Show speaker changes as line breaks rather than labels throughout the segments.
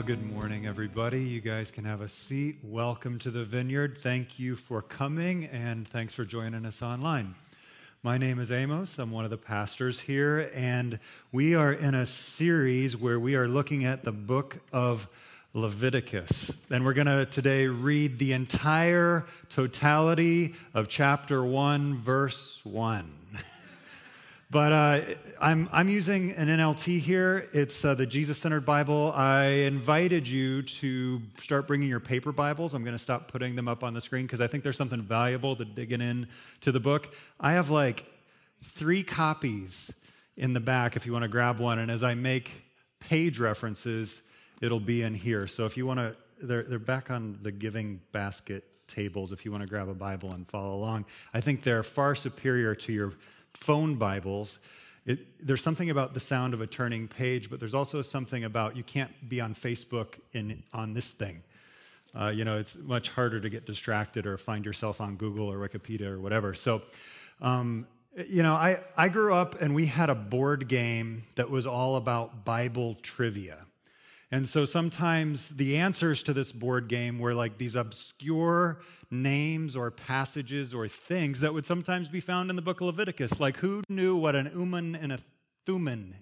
Well, good morning, everybody. You guys can have a seat. Welcome to the Vineyard. Thank you for coming, and thanks for joining us online. My name is Amos. I'm one of the pastors here, and we are in a series where we are looking at the book of Leviticus. And we're going to today read the entire totality of chapter 1, verse 1. But uh, I'm, I'm using an NLT here. It's uh, the Jesus Centered Bible. I invited you to start bringing your paper Bibles. I'm going to stop putting them up on the screen because I think there's something valuable to digging in to the book. I have like three copies in the back if you want to grab one. And as I make page references, it'll be in here. So if you want to, they're, they're back on the giving basket tables if you want to grab a Bible and follow along. I think they're far superior to your phone Bibles. It, there's something about the sound of a turning page, but there's also something about you can't be on Facebook in, on this thing. Uh, you know, it's much harder to get distracted or find yourself on Google or Wikipedia or whatever. So, um, you know, I, I grew up and we had a board game that was all about Bible trivia. And so sometimes the answers to this board game were like these obscure names or passages or things that would sometimes be found in the book of Leviticus. Like, who knew what an Urim and a Thummim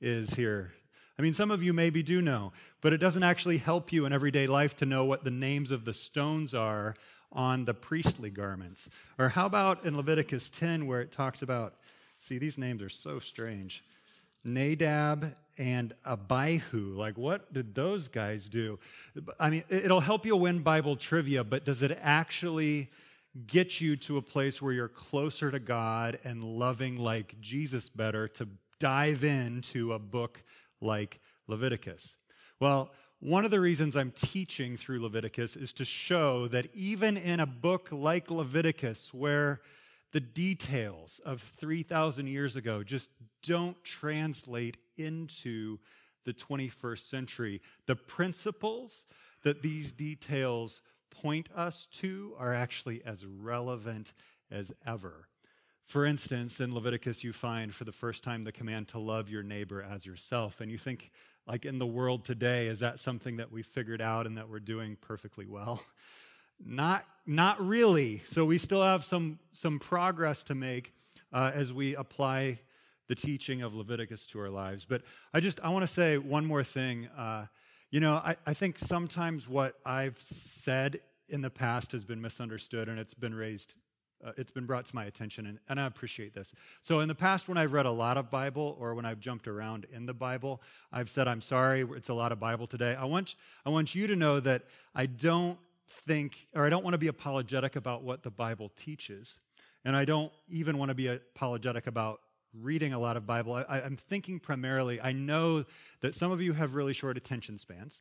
is here? I mean, some of you maybe do know, but it doesn't actually help you in everyday life to know what the names of the stones are on the priestly garments. Or how about in Leviticus 10, where it talks about, see, these names are so strange. Nadab and Abihu. Like, what did those guys do? I mean, it'll help you win Bible trivia, but does it actually get you to a place where you're closer to God and loving like Jesus better to dive into a book like Leviticus? Well, one of the reasons I'm teaching through Leviticus is to show that even in a book like Leviticus, where the details of 3,000 years ago just don't translate into the 21st century. The principles that these details point us to are actually as relevant as ever. For instance, in Leviticus, you find for the first time the command to love your neighbor as yourself. And you think, like in the world today, is that something that we figured out and that we're doing perfectly well? Not, not really. So we still have some, some progress to make uh, as we apply the teaching of Leviticus to our lives. But I just, I want to say one more thing. Uh, you know, I, I think sometimes what I've said in the past has been misunderstood and it's been raised uh, it's been brought to my attention and, and, i appreciate this so in the past when i've read a lot of bible or when i've jumped around in the bible i've said i'm sorry it's a lot of bible today i want i want you to know that i don't think, or I don't want to be apologetic about what the Bible teaches. And I don't even want to be apologetic about reading a lot of Bible. I, am thinking primarily, I know that some of you have really short attention spans.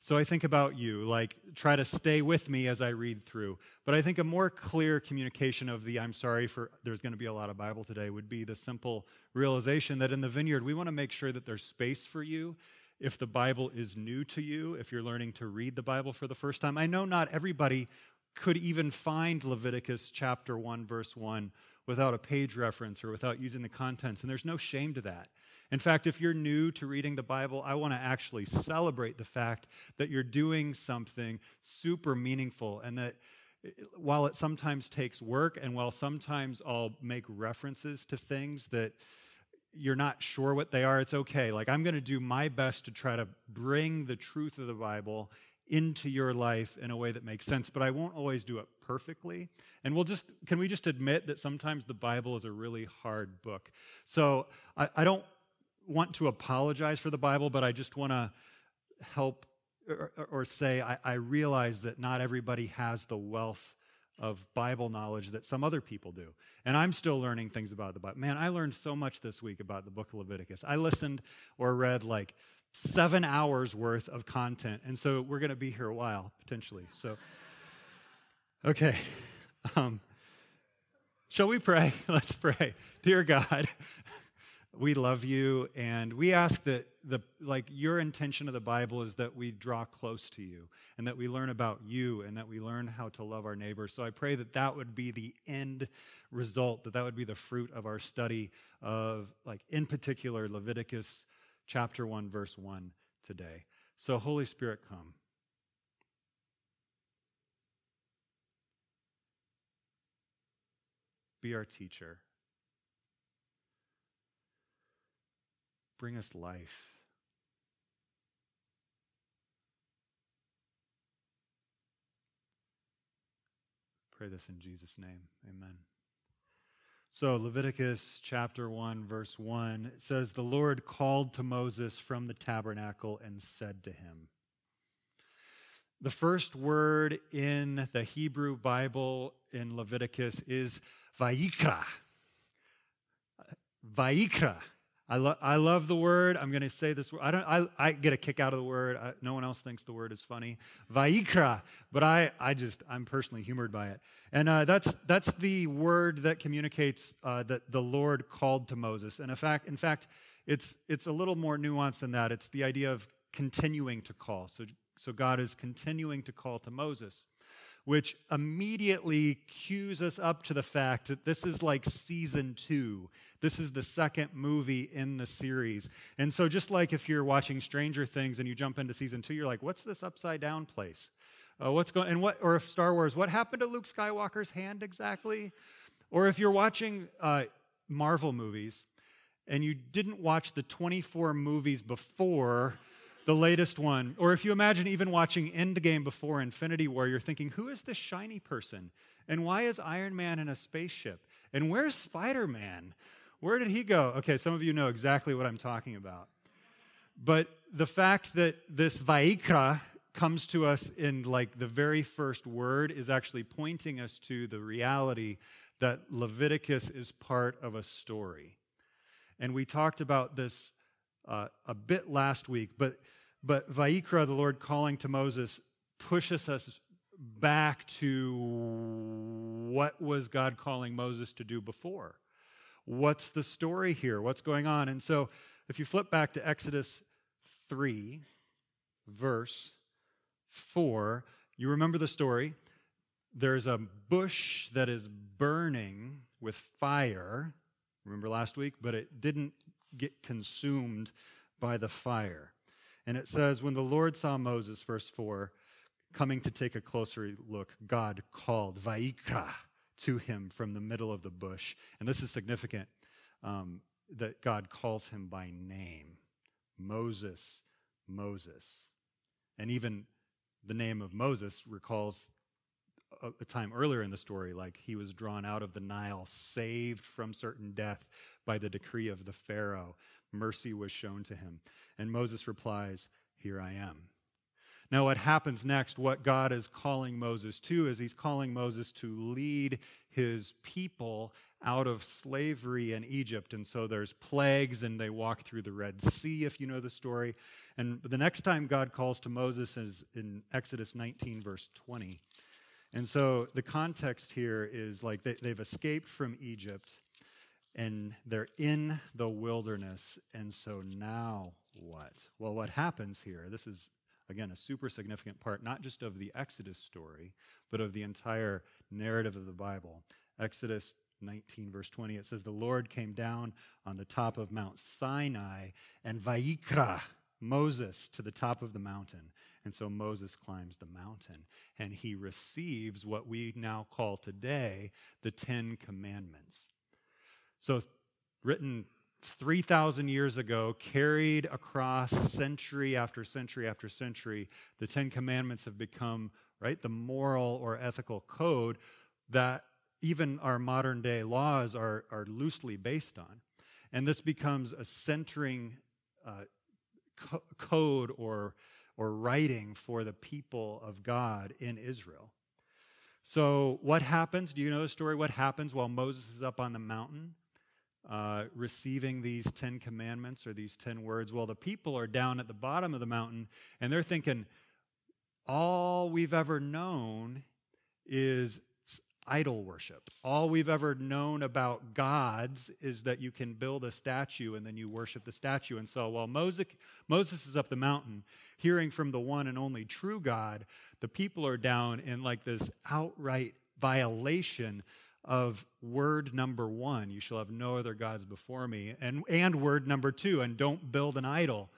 So I think about you, like try to stay with me as I read through. But I think a more clear communication of the I'm sorry for there's going to be a lot of Bible today would be the simple realization that in the vineyard, we want to make sure that there's space for you if the Bible is new to you, if you're learning to read the Bible for the first time. I know not everybody could even find Leviticus chapter 1, verse 1 without a page reference or without using the contents, and there's no shame to that. In fact, if you're new to reading the Bible, I want to actually celebrate the fact that you're doing something super meaningful and that eh, while it sometimes takes work and while sometimes I'll make references to things that you're not sure what they are, it's okay. Like, I'm going to do my best to try to bring the truth of the Bible into your life in a way that makes sense, but I won't always do it perfectly. And we'll just, can we just admit that sometimes the Bible is a really hard book? So I, I don't want to apologize for the Bible, but I just want to help or, or say I, I realize that not everybody has the wealth of Bible knowledge that some other people do. And I'm still learning things about the Bible. Man, I learned so much this week about the book of Leviticus. I listened or read like seven hours worth of content. And so we're going to be here a while, potentially. So, okay. Um, Shall we pray? Let's pray. Dear God, we love you and we ask that the like your intention of the bible is that we draw close to you and that we learn about you and that we learn how to love our neighbor. So i pray that that would be the end result that that would be the fruit of our study of like in particular leviticus chapter 1 verse 1 today. So holy spirit come. Be our teacher Bring us life. Pray this in Jesus' name. Amen. So, Leviticus chapter 1, verse 1, it says, The Lord called to Moses from the tabernacle and said to him, The first word in the Hebrew Bible in Leviticus is Vayikra. Vayikra. I, lo- I love the word. I'm going to say this word. I, don't, I, I get a kick out of the word. I, no one else thinks the word is funny. Vayikra. But I, I just, I'm personally humored by it. And uh, that's, that's the word that communicates uh, that the Lord called to Moses. And in fact, in fact it's, it's a little more nuanced than that. It's the idea of continuing to call. So, so God is continuing to call to Moses which immediately cues us up to the fact that this is like season two. This is the second movie in the series. And so, just like if you're watching Stranger Things and you jump into season two, you're like, what's this upside down place? Uh, what's going and what or if Star Wars, what happened to Luke Skywalker's hand exactly? Or if you're watching uh, Marvel movies and you didn't watch the 24 movies before the latest one. Or if you imagine even watching Endgame before Infinity War, you're thinking, who is this shiny person? And why is Iron Man in a spaceship? And where's Spider Man? Where did he go? Okay, some of you know exactly what I'm talking about. But the fact that this Vayikra comes to us in like the very first word is actually pointing us to the reality that Leviticus is part of a story. And we talked about this uh, a bit last week, but but Vayikra, the Lord calling to Moses, pushes us back to what was God calling Moses to do before? What's the story here? What's going on? And so if you flip back to Exodus 3, verse 4, you remember the story. There's a bush that is burning with fire. Remember last week? But it didn't get consumed by the fire. And it says, When the Lord saw Moses, verse 4, coming to take a closer look, God called Vayikra to him from the middle of the bush. And this is significant um, that God calls him by name Moses, Moses. And even the name of Moses recalls a, a time earlier in the story, like he was drawn out of the Nile, saved from certain death by the decree of the Pharaoh mercy was shown to him. And Moses replies, Here I am. Now, what happens next, what God is calling Moses to, is he's calling Moses to lead his people out of slavery in Egypt. And so there's plagues, and they walk through the Red Sea, if you know the story. And the next time God calls to Moses is in Exodus 19, verse 20. And so the context here is like they, have escaped from Egypt and they're in the wilderness. And so now what? Well, what happens here, this is again a super significant part, not just of the Exodus story, but of the entire narrative of the Bible. Exodus 19, verse 20, it says, The Lord came down on the top of Mount Sinai and Vayikra, Moses, to the top of the mountain. And so Moses climbs the mountain and he receives what we now call today the Ten Commandments. So, written 3,000 years ago, carried across century after century after century, the Ten Commandments have become, right, the moral or ethical code that even our modern day laws are, are loosely based on. And this becomes a centering uh, co- code or, or writing for the people of God in Israel. So, what happens? Do you know the story? What happens while Moses is up on the mountain? Uh, receiving these 10 commandments or these 10 words. Well, the people are down at the bottom of the mountain and they're thinking, all we've ever known is idol worship. All we've ever known about gods is that you can build a statue and then you worship the statue. And so while Moses, Moses is up the mountain hearing from the one and only true God, the people are down in like this outright violation of word number one you shall have no other gods before me and, and word number two and don't build an idol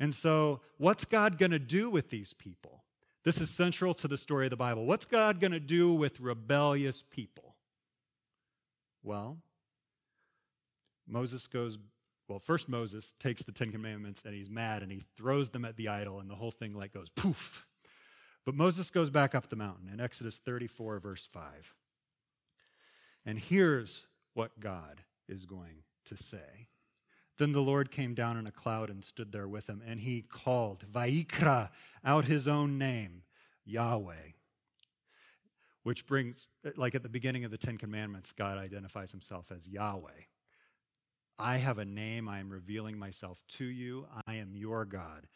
and so what's god going to do with these people this is central to the story of the Bible. What's God going to do with rebellious people? Well, Moses goes, well, first Moses takes the Ten Commandments and he's mad and he throws them at the idol and the whole thing like goes poof. But Moses goes back up the mountain in Exodus 34, verse 5. And here's what God is going to say. Then the Lord came down in a cloud and stood there with him, and he called, Vayikra, out his own name, Yahweh. Which brings, like at the beginning of the Ten Commandments, God identifies himself as Yahweh. I have a name, I am revealing myself to you. I am your God,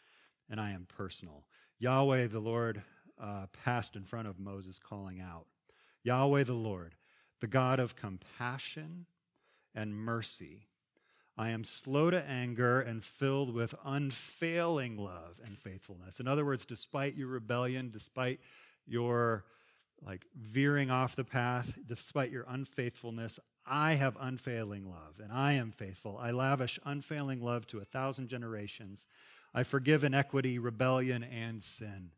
and I am personal. Yahweh, the Lord, uh, passed in front of Moses, calling out, Yahweh, the Lord, the God of compassion and mercy I am slow to anger and filled with unfailing love and faithfulness. In other words, despite your rebellion, despite your like veering off the path, despite your unfaithfulness, I have unfailing love and I am faithful. I lavish unfailing love to a thousand generations. I forgive iniquity, rebellion, and sin.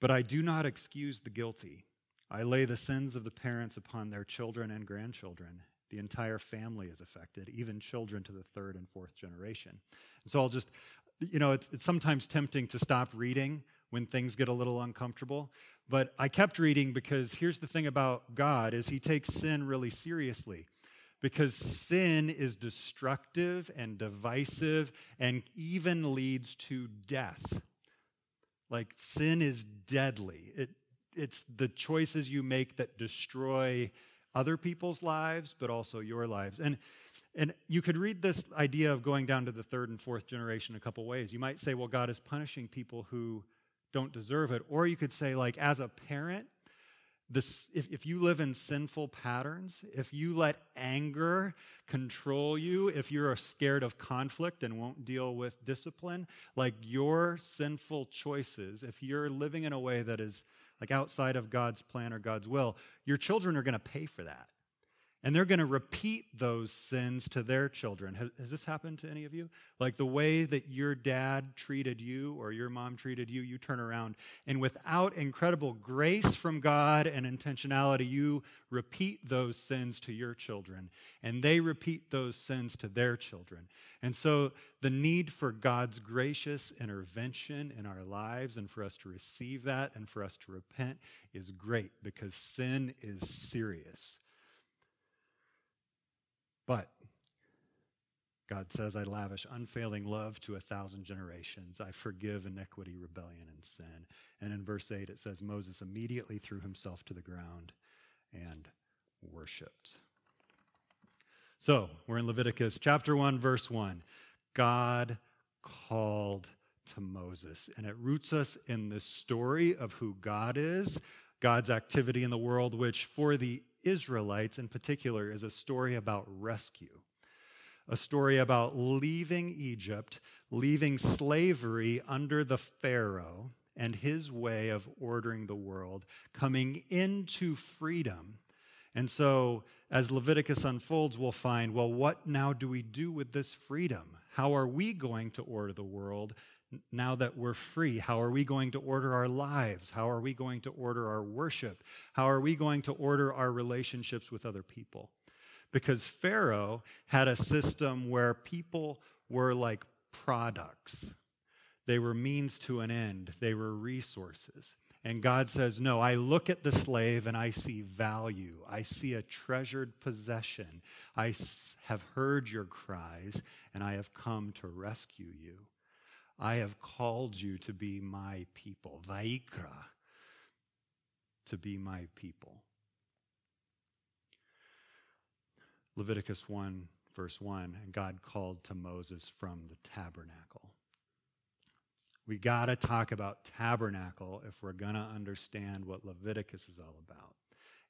But I do not excuse the guilty. I lay the sins of the parents upon their children and grandchildren the entire family is affected, even children to the third and fourth generation. And so I'll just, you know, it's, it's sometimes tempting to stop reading when things get a little uncomfortable. But I kept reading because here's the thing about God is he takes sin really seriously. Because sin is destructive and divisive and even leads to death. Like sin is deadly. It, it's the choices you make that destroy other people's lives, but also your lives. And and you could read this idea of going down to the third and fourth generation a couple ways. You might say, well, God is punishing people who don't deserve it. Or you could say, like, as a parent, this, if, if you live in sinful patterns, if you let anger control you, if you're scared of conflict and won't deal with discipline, like your sinful choices, if you're living in a way that is like outside of God's plan or God's will, your children are going to pay for that. And they're going to repeat those sins to their children. Has, has, this happened to any of you? Like the way that your dad treated you or your mom treated you, you turn around. And without incredible grace from God and intentionality, you repeat those sins to your children. And they repeat those sins to their children. And so the need for God's gracious intervention in our lives and for us to receive that and for us to repent is great because sin is serious. But God says, I lavish unfailing love to a thousand generations. I forgive iniquity, rebellion, and sin. And in verse 8, it says, Moses immediately threw himself to the ground and worshiped. So we're in Leviticus chapter 1, verse 1. God called to Moses. And it roots us in this story of who God is, God's activity in the world, which for the Israelites in particular is a story about rescue, a story about leaving Egypt, leaving slavery under the Pharaoh and his way of ordering the world, coming into freedom. And so, as Leviticus unfolds, we'll find well, what now do we do with this freedom? How are we going to order the world now that we're free, how are we going to order our lives? How are we going to order our worship? How are we going to order our relationships with other people? Because Pharaoh had a system where people were like products, they were means to an end, they were resources. And God says, No, I look at the slave and I see value. I see a treasured possession. I have heard your cries and I have come to rescue you. I have called you to be my people. Vayikra, to be my people. Leviticus 1, verse 1, and God called to Moses from the tabernacle. We got to talk about tabernacle if we're going to understand what Leviticus is all about.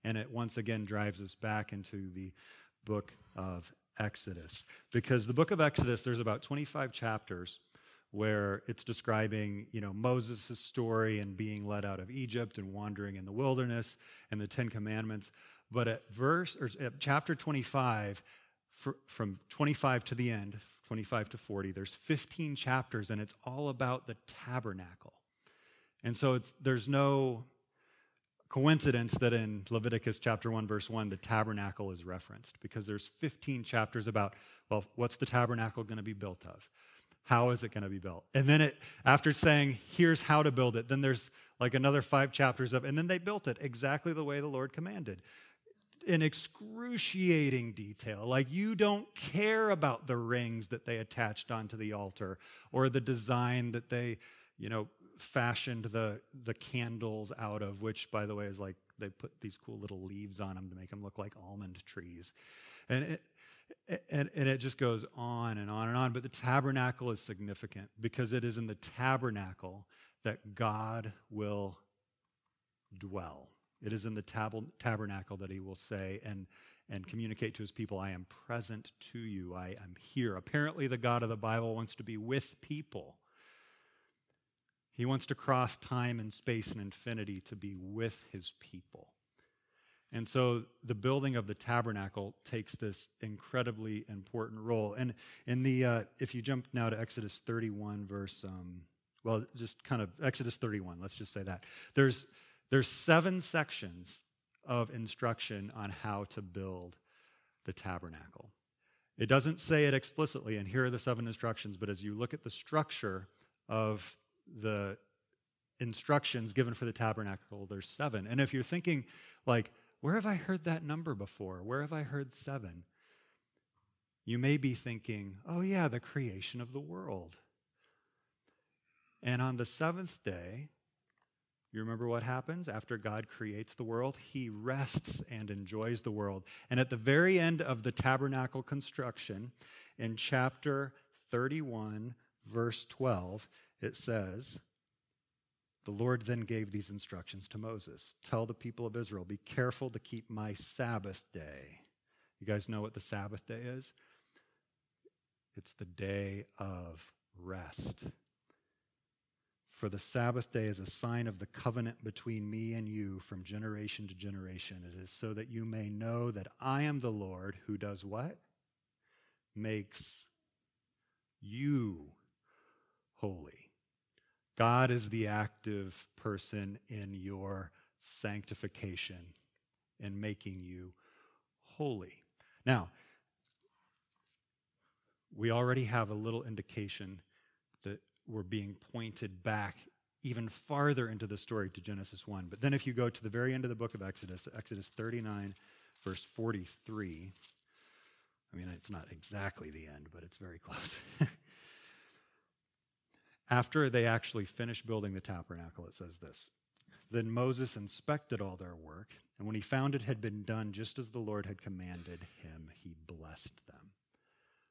And it once again drives us back into the book of Exodus. Because the book of Exodus, there's about 25 chapters where it's describing, you know, Moses' story and being led out of Egypt and wandering in the wilderness and the Ten Commandments. But at verse or at chapter 25, for, from 25 to the end, 25 to 40, there's 15 chapters, and it's all about the tabernacle. And so it's, there's no coincidence that in Leviticus chapter 1, verse 1, the tabernacle is referenced because there's 15 chapters about, well, what's the tabernacle going to be built of? How is it going to be built? And then it, after saying, here's how to build it, then there's like another five chapters of, and then they built it exactly the way the Lord commanded. In excruciating detail. Like you don't care about the rings that they attached onto the altar or the design that they, you know, fashioned the the candles out of, which by the way is like they put these cool little leaves on them to make them look like almond trees. And it, and, and it just goes on and on and on. But the tabernacle is significant because it is in the tabernacle that God will dwell. It is in the tab- tabernacle that he will say and, and communicate to his people, I am present to you. I am here. Apparently, the God of the Bible wants to be with people. He wants to cross time and space and infinity to be with his people. And so the building of the tabernacle takes this incredibly important role. And in the, uh, if you jump now to Exodus 31, verse, um, well, just kind of Exodus 31, let's just say that. There's, there's seven sections of instruction on how to build the tabernacle. It doesn't say it explicitly, and here are the seven instructions, but as you look at the structure of the instructions given for the tabernacle, there's seven. And if you're thinking, like, where have I heard that number before? Where have I heard seven? You may be thinking, oh, yeah, the creation of the world. And on the seventh day, you remember what happens after God creates the world? He rests and enjoys the world. And at the very end of the tabernacle construction, in chapter 31, verse 12, it says, the Lord then gave these instructions to Moses Tell the people of Israel, be careful to keep my Sabbath day. You guys know what the Sabbath day is? It's the day of rest. For the Sabbath day is a sign of the covenant between me and you from generation to generation. It is so that you may know that I am the Lord who does what? Makes you holy. God is the active person in your sanctification and making you holy. Now, we already have a little indication that we're being pointed back even farther into the story to Genesis 1. But then if you go to the very end of the book of Exodus, Exodus 39, verse 43, I mean, it's not exactly the end, but it's very close. After they actually finished building the tabernacle, it says this Then Moses inspected all their work, and when he found it had been done just as the Lord had commanded him, he blessed them.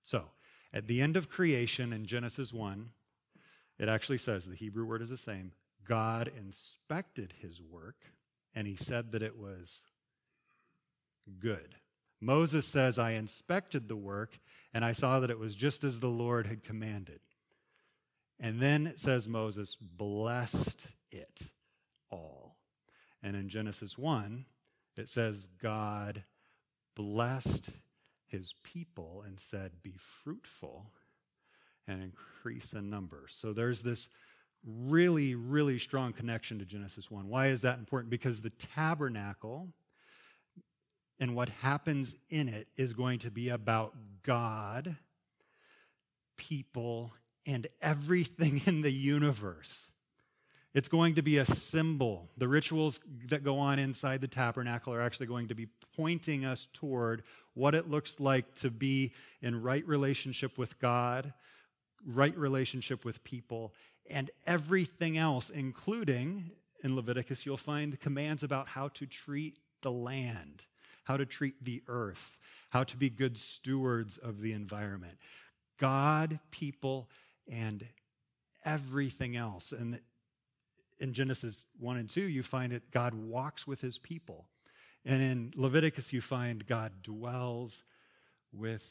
So, at the end of creation in Genesis 1, it actually says the Hebrew word is the same God inspected his work, and he said that it was good. Moses says, I inspected the work, and I saw that it was just as the Lord had commanded. And then it says Moses blessed it all. And in Genesis 1, it says God blessed his people and said, Be fruitful and increase in number. So there's this really, really strong connection to Genesis 1. Why is that important? Because the tabernacle and what happens in it is going to be about God, people, and everything in the universe. It's going to be a symbol. The rituals that go on inside the tabernacle are actually going to be pointing us toward what it looks like to be in right relationship with God, right relationship with people, and everything else, including in Leviticus, you'll find commands about how to treat the land, how to treat the earth, how to be good stewards of the environment. God, people, and everything else. And in Genesis 1 and 2, you find it God walks with his people. And in Leviticus, you find God dwells with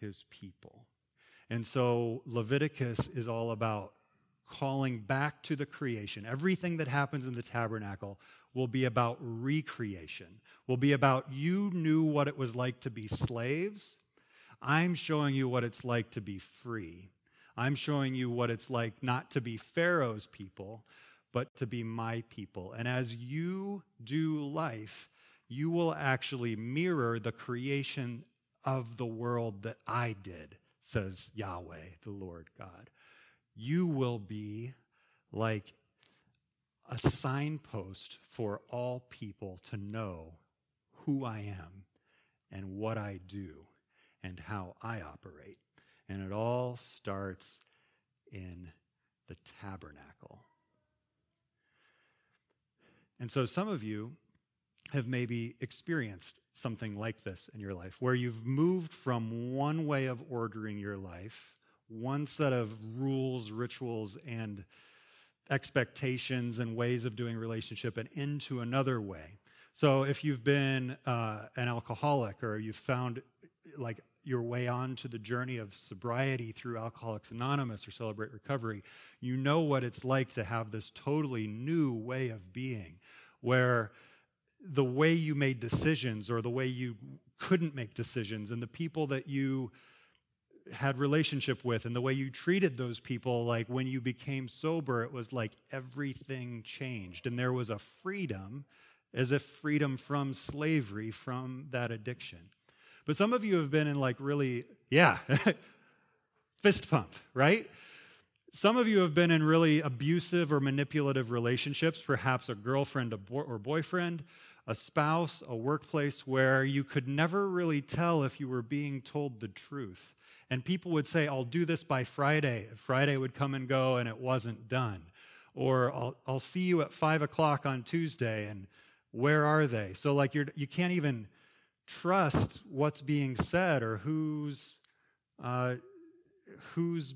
his people. And so Leviticus is all about calling back to the creation. Everything that happens in the tabernacle will be about recreation, will be about you knew what it was like to be slaves. I'm showing you what it's like to be free. I'm showing you what it's like not to be Pharaoh's people, but to be my people. And as you do life, you will actually mirror the creation of the world that I did, says Yahweh, the Lord God. You will be like a signpost for all people to know who I am and what I do and how I operate. And it all starts in the tabernacle. And so some of you have maybe experienced something like this in your life, where you've moved from one way of ordering your life, one set of rules, rituals, and expectations and ways of doing relationship, and into another way. So if you've been uh, an alcoholic or you've found like your way on to the journey of sobriety through Alcoholics Anonymous or Celebrate Recovery, you know what it's like to have this totally new way of being where the way you made decisions or the way you couldn't make decisions and the people that you had relationship with and the way you treated those people like when you became sober it was like everything changed and there was a freedom as if freedom from slavery from that addiction but some of you have been in like really, yeah, fist pump, right? Some of you have been in really abusive or manipulative relationships, perhaps a girlfriend or boyfriend, a spouse, a workplace where you could never really tell if you were being told the truth. And people would say, I'll do this by Friday. Friday would come and go and it wasn't done. Or I'll, I'll see you at five o'clock on Tuesday and where are they? So, like, you're, you can't even trust what's being said or who's uh, who's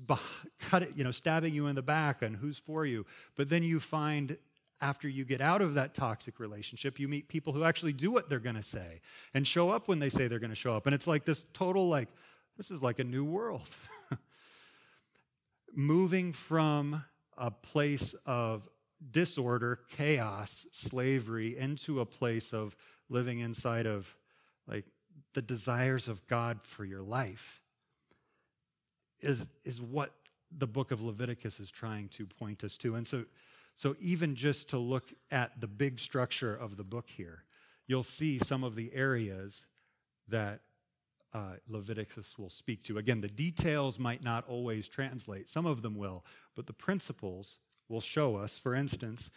cut, you know, stabbing you in the back and who's for you. But then you find after you get out of that toxic relationship, you meet people who actually do what they're going to say and show up when they say they're going to show up. And it's like this total, like, this is like a new world. Moving from a place of disorder, chaos, slavery, into a place of living inside of like the desires of God for your life, is, is what the book of Leviticus is trying to point us to. And so, so, even just to look at the big structure of the book here, you'll see some of the areas that uh, Leviticus will speak to. Again, the details might not always translate, some of them will, but the principles will show us. For instance,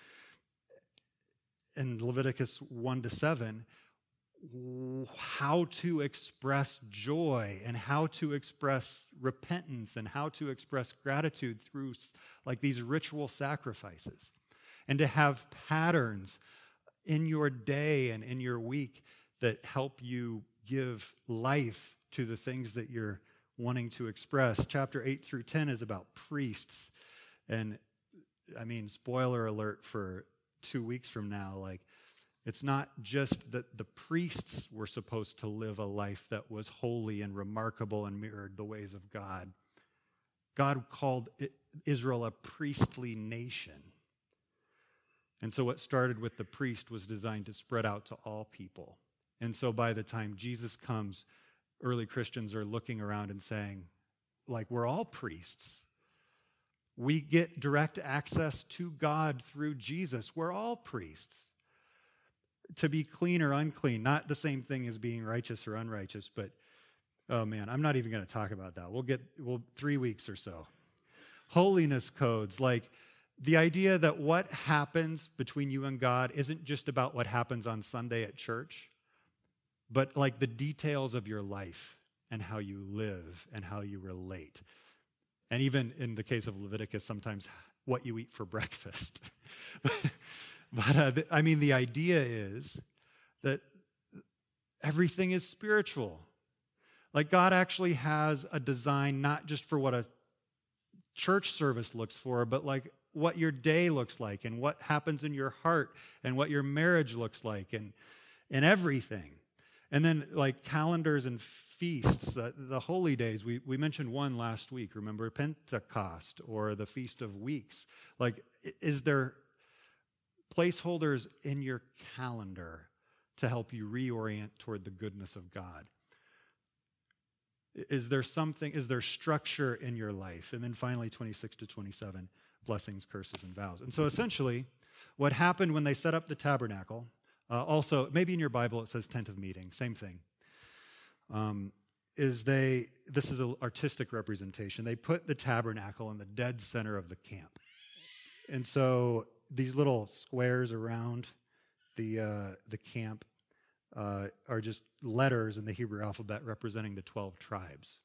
in Leviticus 1 to 7, how to express joy and how to express repentance and how to express gratitude through like these ritual sacrifices. And to have patterns in your day and in your week that help you give life to the things that you're wanting to express. Chapter 8 through 10 is about priests. And i mean spoiler alert for 2 weeks from now like it's not just that the priests were supposed to live a life that was holy and remarkable and mirrored the ways of God. God called Israel a priestly nation. And so, what started with the priest was designed to spread out to all people. And so, by the time Jesus comes, early Christians are looking around and saying, like, we're all priests. We get direct access to God through Jesus. We're all priests to be clean or unclean, not the same thing as being righteous or unrighteous, but oh man, I'm not even going to talk about that. We'll get well 3 weeks or so. Holiness codes like the idea that what happens between you and God isn't just about what happens on Sunday at church, but like the details of your life and how you live and how you relate. And even in the case of Leviticus, sometimes what you eat for breakfast. But uh, th- I mean, the idea is that everything is spiritual. Like God actually has a design not just for what a church service looks for, but like what your day looks like and what happens in your heart and what your marriage looks like and in everything. And then, like calendars and feasts, uh, the holy days, we, we mentioned one last week. Remember Pentecost or the Feast of Weeks? Like, is there placeholders in your calendar to help you reorient toward the goodness of God? Is there something, is there structure in your life? And then finally, 26 to 27, blessings, curses, and vows. And so essentially, what happened when they set up the tabernacle, uh, also, maybe in your Bible it says tent of meeting, same thing, um, is they, this is an artistic representation. They put the tabernacle in the dead center of the camp. And so these little squares around the, uh, the camp uh, are just letters in the Hebrew alphabet representing the 12 tribes.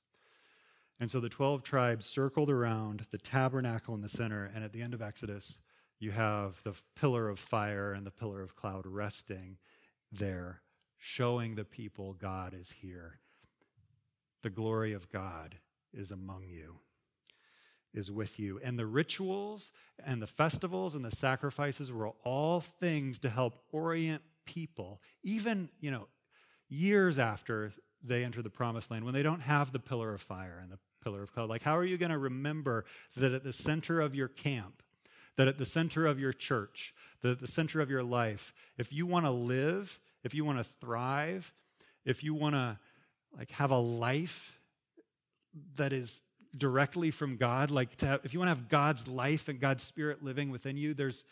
And so the 12 tribes circled around the tabernacle in the center, and at the end of Exodus, you have the pillar of fire and the pillar of cloud resting there, showing the people God is here. The glory of God is among you, is with you. And the rituals and the festivals and the sacrifices were all things to help orient people, even, you know, years after they enter the promised land, when they don't have the pillar of fire and the pillar of cloud. Like, how are you going to remember that at the center of your camp, that at the center of your church, that at the center of your life, if you want to live, if you want to thrive, if you want to like have a life that is directly from God, like have, if you want to have God's life and God's spirit living within you, there's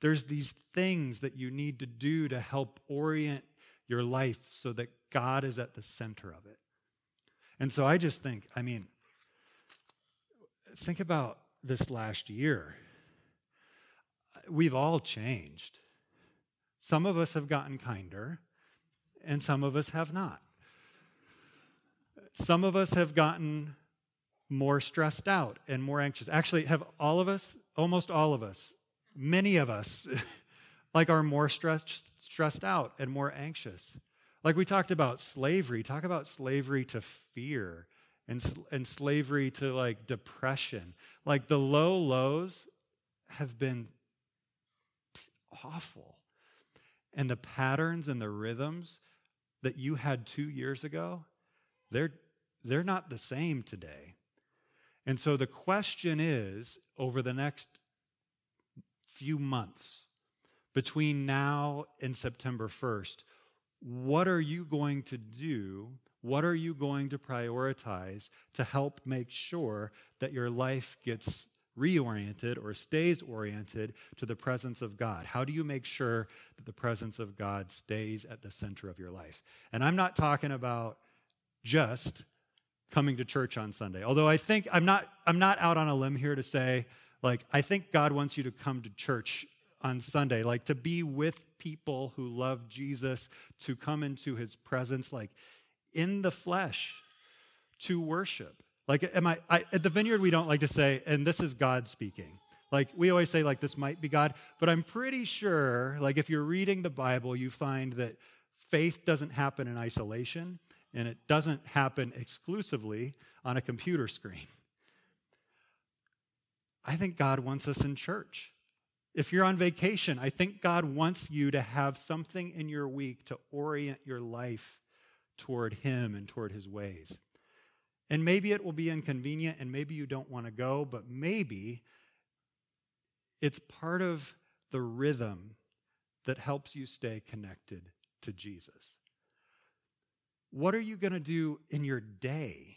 there's these things that you need to do to help orient your life so that God is at the center of it. And so I just think, I mean, think about this last year. We've all changed. Some of us have gotten kinder, and some of us have not. Some of us have gotten more stressed out and more anxious. Actually, have all of us, almost all of us, many of us like are more stressed stressed out and more anxious. Like we talked about slavery. Talk about slavery to fear and, and slavery to like depression. Like the low lows have been awful. And the patterns and the rhythms that you had two years ago they're they're not the same today and so the question is over the next few months between now and September 1st, what are you going to do? What are you going to prioritize to help make sure that your life gets reoriented or stays oriented to the presence of God? How do you make sure that the presence of God stays at the center of your life? And I'm not talking about just coming to church on Sunday. Although I think I'm not I'm not out on a limb here to say like, I think God wants you to come to church on Sunday, like to be with people who love Jesus, to come into his presence, like in the flesh, to worship. Like, am I, I at the vineyard, we don't like to say, and this is God speaking. Like, we always say, like, this might be God, but I'm pretty sure, like, if you're reading the Bible, you find that faith doesn't happen in isolation and it doesn't happen exclusively on a computer screen. I think God wants us in church. If you're on vacation, I think God wants you to have something in your week to orient your life toward Him and toward His ways. And maybe it will be inconvenient and maybe you don't want to go, but maybe it's part of the rhythm that helps you stay connected to Jesus. What are you going to do in your day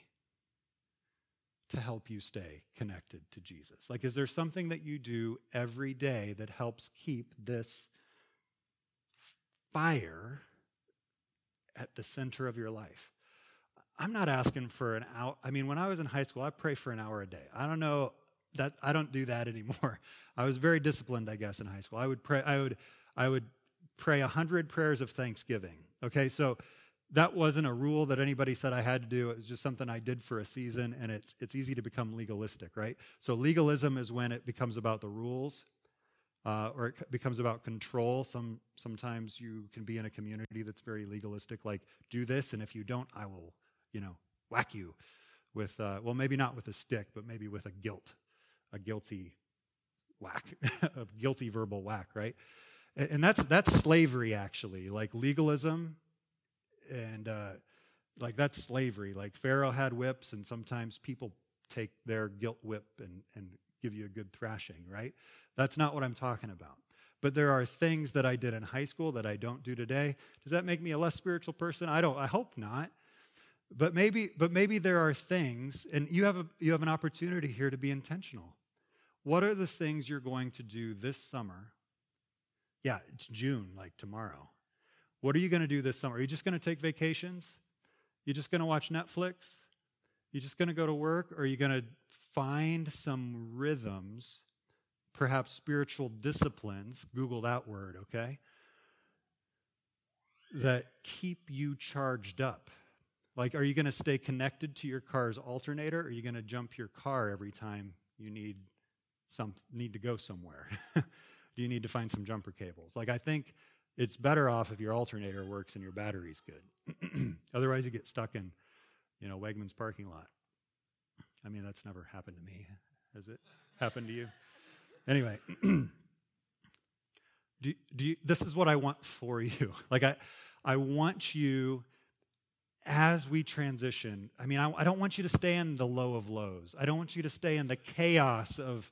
to help you stay connected to Jesus? Like, is there something that you do every day that helps keep this fire at the center of your life? I'm not asking for an hour. I mean, when I was in high school, I pray for an hour a day. I don't know that I don't do that anymore. I was very disciplined, I guess, in high school. I would pray. I would. I would pray a hundred prayers of thanksgiving. Okay, so that wasn't a rule that anybody said I had to do. It was just something I did for a season, and it's, it's easy to become legalistic, right? So, legalism is when it becomes about the rules uh, or it becomes about control. Some, sometimes you can be in a community that's very legalistic, like, do this, and if you don't, I will, you know, whack you with, uh, well, maybe not with a stick, but maybe with a guilt, a guilty whack, a guilty verbal whack, right? And that's, that's slavery, actually, like legalism. And uh, like that's slavery. Like Pharaoh had whips, and sometimes people take their guilt whip and, and give you a good thrashing, right? That's not what I'm talking about. But there are things that I did in high school that I don't do today. Does that make me a less spiritual person? I don't I hope not. But maybe but maybe there are things and you have a you have an opportunity here to be intentional. What are the things you're going to do this summer? Yeah, it's June like tomorrow. What are you going to do this summer? Are you just going to take vacations? You just going to watch Netflix? You just going to go to work or are you going to find some rhythms perhaps spiritual disciplines, Google that word, okay, that keep you charged up. Like, are you going to stay connected to your car's alternator? Or are you going to jump your car every time you need some need to go somewhere? Do you need to find some jumper cables? Like, I think it's better off if your alternator works and your battery's good. Otherwise, you get stuck in, you know, Wegmans parking lot. I mean, that's never happened to me. Has it happened to you? Anyway, do, do you, this is what I want for you. Like, I, I want you, as we transition, I mean, I, I don't want you to stay in the low of lows. I don't want you to stay in the chaos of,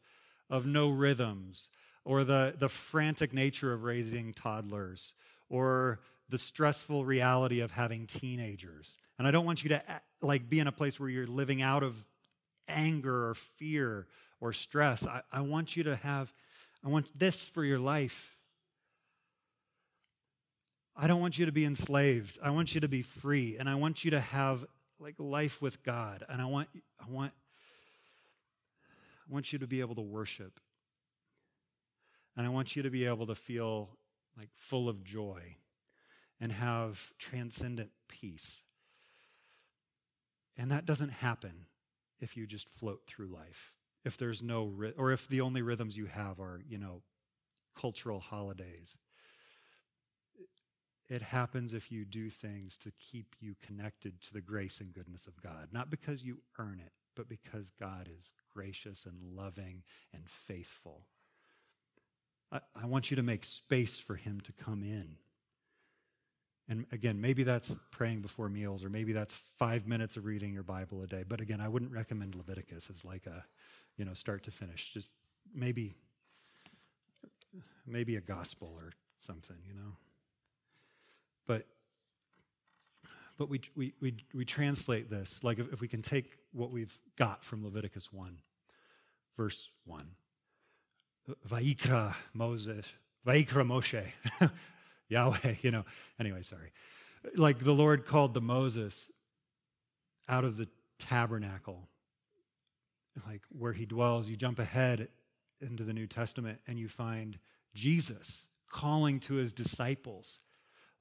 of no rhythms or the, the frantic nature of raising toddlers or the stressful reality of having teenagers. And I don't want you to like be in a place where you're living out of anger or fear or stress. I, I want you to have, I want this for your life. I don't want you to be enslaved. I want you to be free. And I want you to have like life with God. And I want, I want, I want you to be able to worship. And I want you to be able to feel like full of joy and have transcendent peace. And that doesn't happen if you just float through life if there's no, or if the only rhythms you have are, you know, cultural holidays. It happens if you do things to keep you connected to the grace and goodness of God, not because you earn it, but because God is gracious and loving and faithful. I, want you to make space for Him to come in. And again, maybe that's praying before meals, or maybe that's five minutes of reading your Bible a day. But again, I wouldn't recommend Leviticus as like a you know, start to finish. Just maybe, maybe a gospel or something, you know. But, but we, we, we, we translate this, like if, if we can take what we've got from Leviticus 1, verse 1. Vayikra Moses, Vayikra Moshe, Yahweh, you know. Anyway, sorry. Like the Lord called the Moses out of the tabernacle like where he dwells, you jump ahead into the New Testament and you find Jesus calling to his disciples.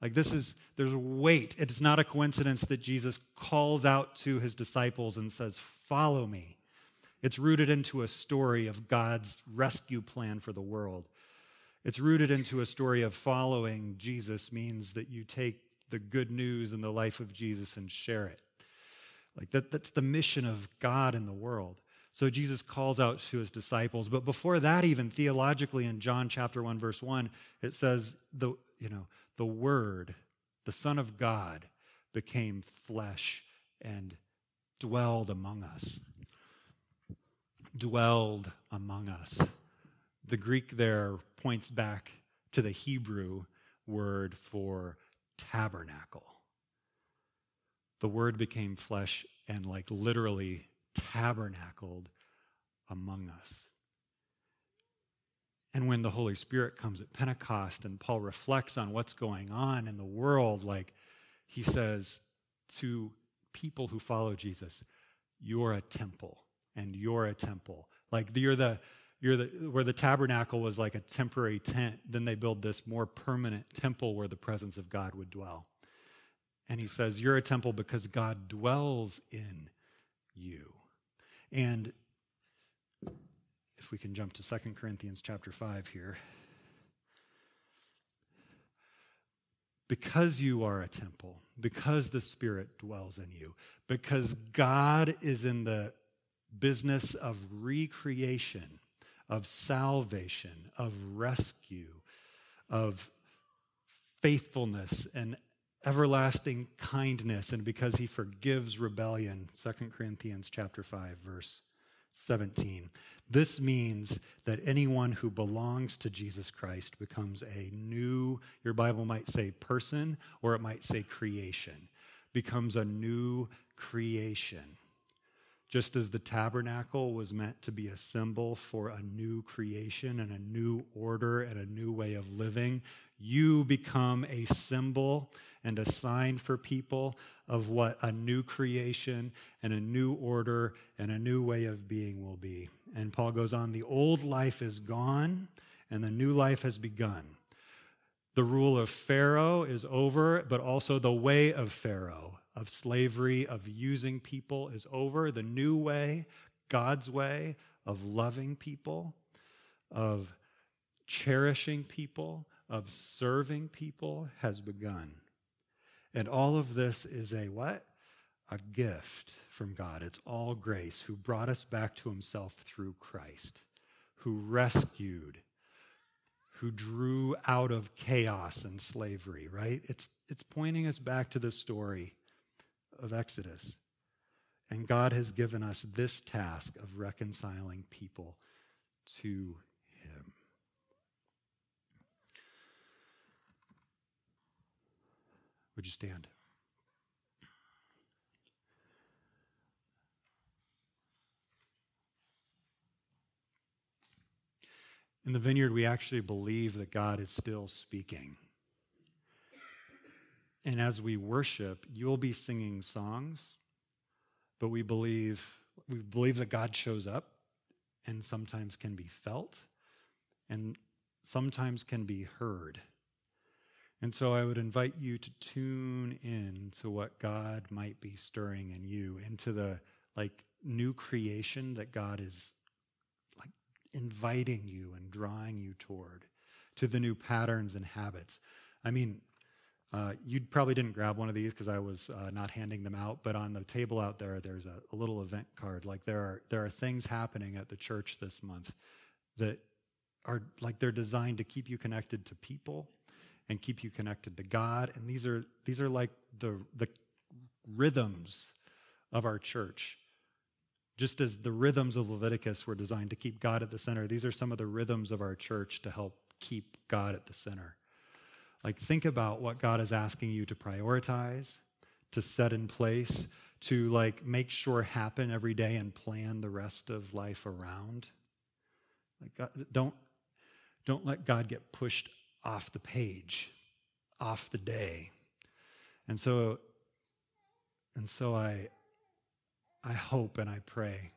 Like this is, there's a weight. It's not a coincidence that Jesus calls out to his disciples and says, Follow me. It's rooted into a story of God's rescue plan for the world. It's rooted into a story of following Jesus means that you take the good news in the life of Jesus and share it. Like that, that's the mission of God in the world. So Jesus calls out to his disciples. But before that, even theologically in John chapter 1, verse 1, it says the, you know, the Word, the Son of God, became flesh and dwelled among us. Dwelled among us. The Greek there points back to the Hebrew word for tabernacle. The word became flesh and, like, literally tabernacled among us. And when the Holy Spirit comes at Pentecost and Paul reflects on what's going on in the world, like he says to people who follow Jesus, you're a temple and you're a temple. Like you're the you're the where the tabernacle was like a temporary tent, then they build this more permanent temple where the presence of God would dwell. And he says, You're a temple because God dwells in you. And if we can jump to 2 Corinthians chapter 5 here. Because you are a temple, because the Spirit dwells in you, because God is in the business of recreation, of salvation, of rescue, of faithfulness and everlasting kindness. And because he forgives rebellion 2 corinthians chapter 5 verse 17 this means that anyone who belongs to jesus christ becomes a new your bible might say person or it might say creation becomes a new creation just as the tabernacle was meant to be a symbol for a new creation and a new order and a new way of living, you become a symbol and a sign for people of what a new creation and a new order and a new way of being will be. And Paul goes on the old life is gone and the new life has begun. The rule of Pharaoh is over, but also the way of Pharaoh of slavery, of using people is over. The new way, God's way of loving people, of cherishing people, of serving people has begun. And all of this is a what? A gift from God. It's all grace, who brought us back to himself through Christ, who rescued, who drew out of chaos and slavery, right? It's, it's pointing us back to the story of Exodus. And God has given us this task of reconciling people to Him. Would you stand? In the vineyard, we actually believe that God is still speaking. And as we worship, you'll be singing songs, but we believe we believe that God shows up and sometimes can be felt and sometimes can be heard. And so I would invite you to tune in to what God might be stirring in you, into the like new creation that God is like inviting you and drawing you toward, to the new patterns and habits. I mean, uh, you probably didn't grab one of these because I was uh, not handing them out, but on the table out there, there's a, a, little event card. Like there are there are things happening at the church this month that are like they're designed to keep you connected to people and keep you connected to God. And these are these are like the the rhythms of our church. Just as the rhythms of Leviticus were designed to keep God at the center, these are some of the rhythms of our church to help keep God at the center. Like, think about what God is asking you to prioritize, to set in place, to like make sure happen every day and plan the rest of life around. Like, God, don't, don't let God get pushed off the page, off the day. And so, and so I, I hope and I pray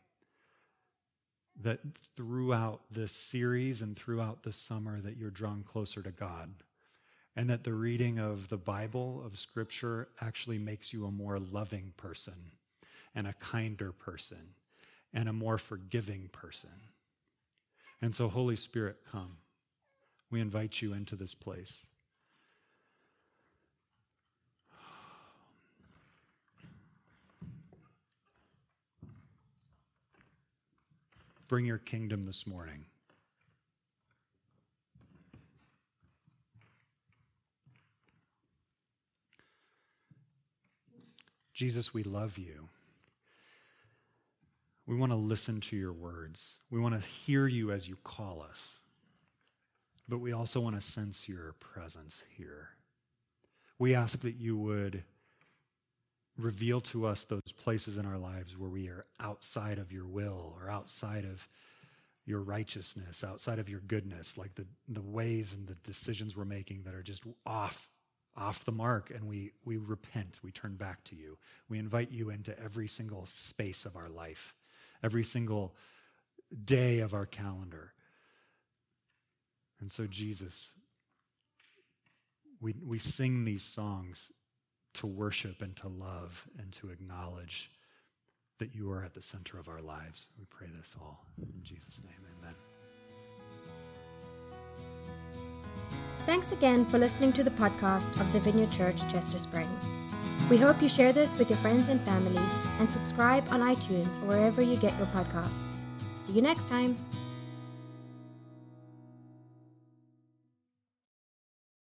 that throughout this series and throughout this summer that you're drawn closer to God and that the reading of the Bible, of Scripture, actually makes you a more loving person and a kinder person and a more forgiving person. And so, Holy Spirit, come. We invite you into this place. Bring your kingdom this morning. Jesus, we love you. We want to listen to your words. We want to hear you as you call us. But we also want to sense your presence here. We ask that you would reveal to us those places in our lives where we are outside of your will or outside of your righteousness, outside of your goodness, like the, the ways and the decisions we're making that are just off off the mark and we, we repent. We turn back to you. We invite you into every single space of our life, every single day of our calendar. And so, Jesus, we, we sing these songs to worship and to love and to acknowledge that you are at the center of our lives. We pray this all in Jesus' name. Amen.
Thanks again for listening to the podcast of the Vineyard Church Chester Springs. We hope you share this with your friends and family and subscribe on iTunes or wherever you get your podcasts. See you next time.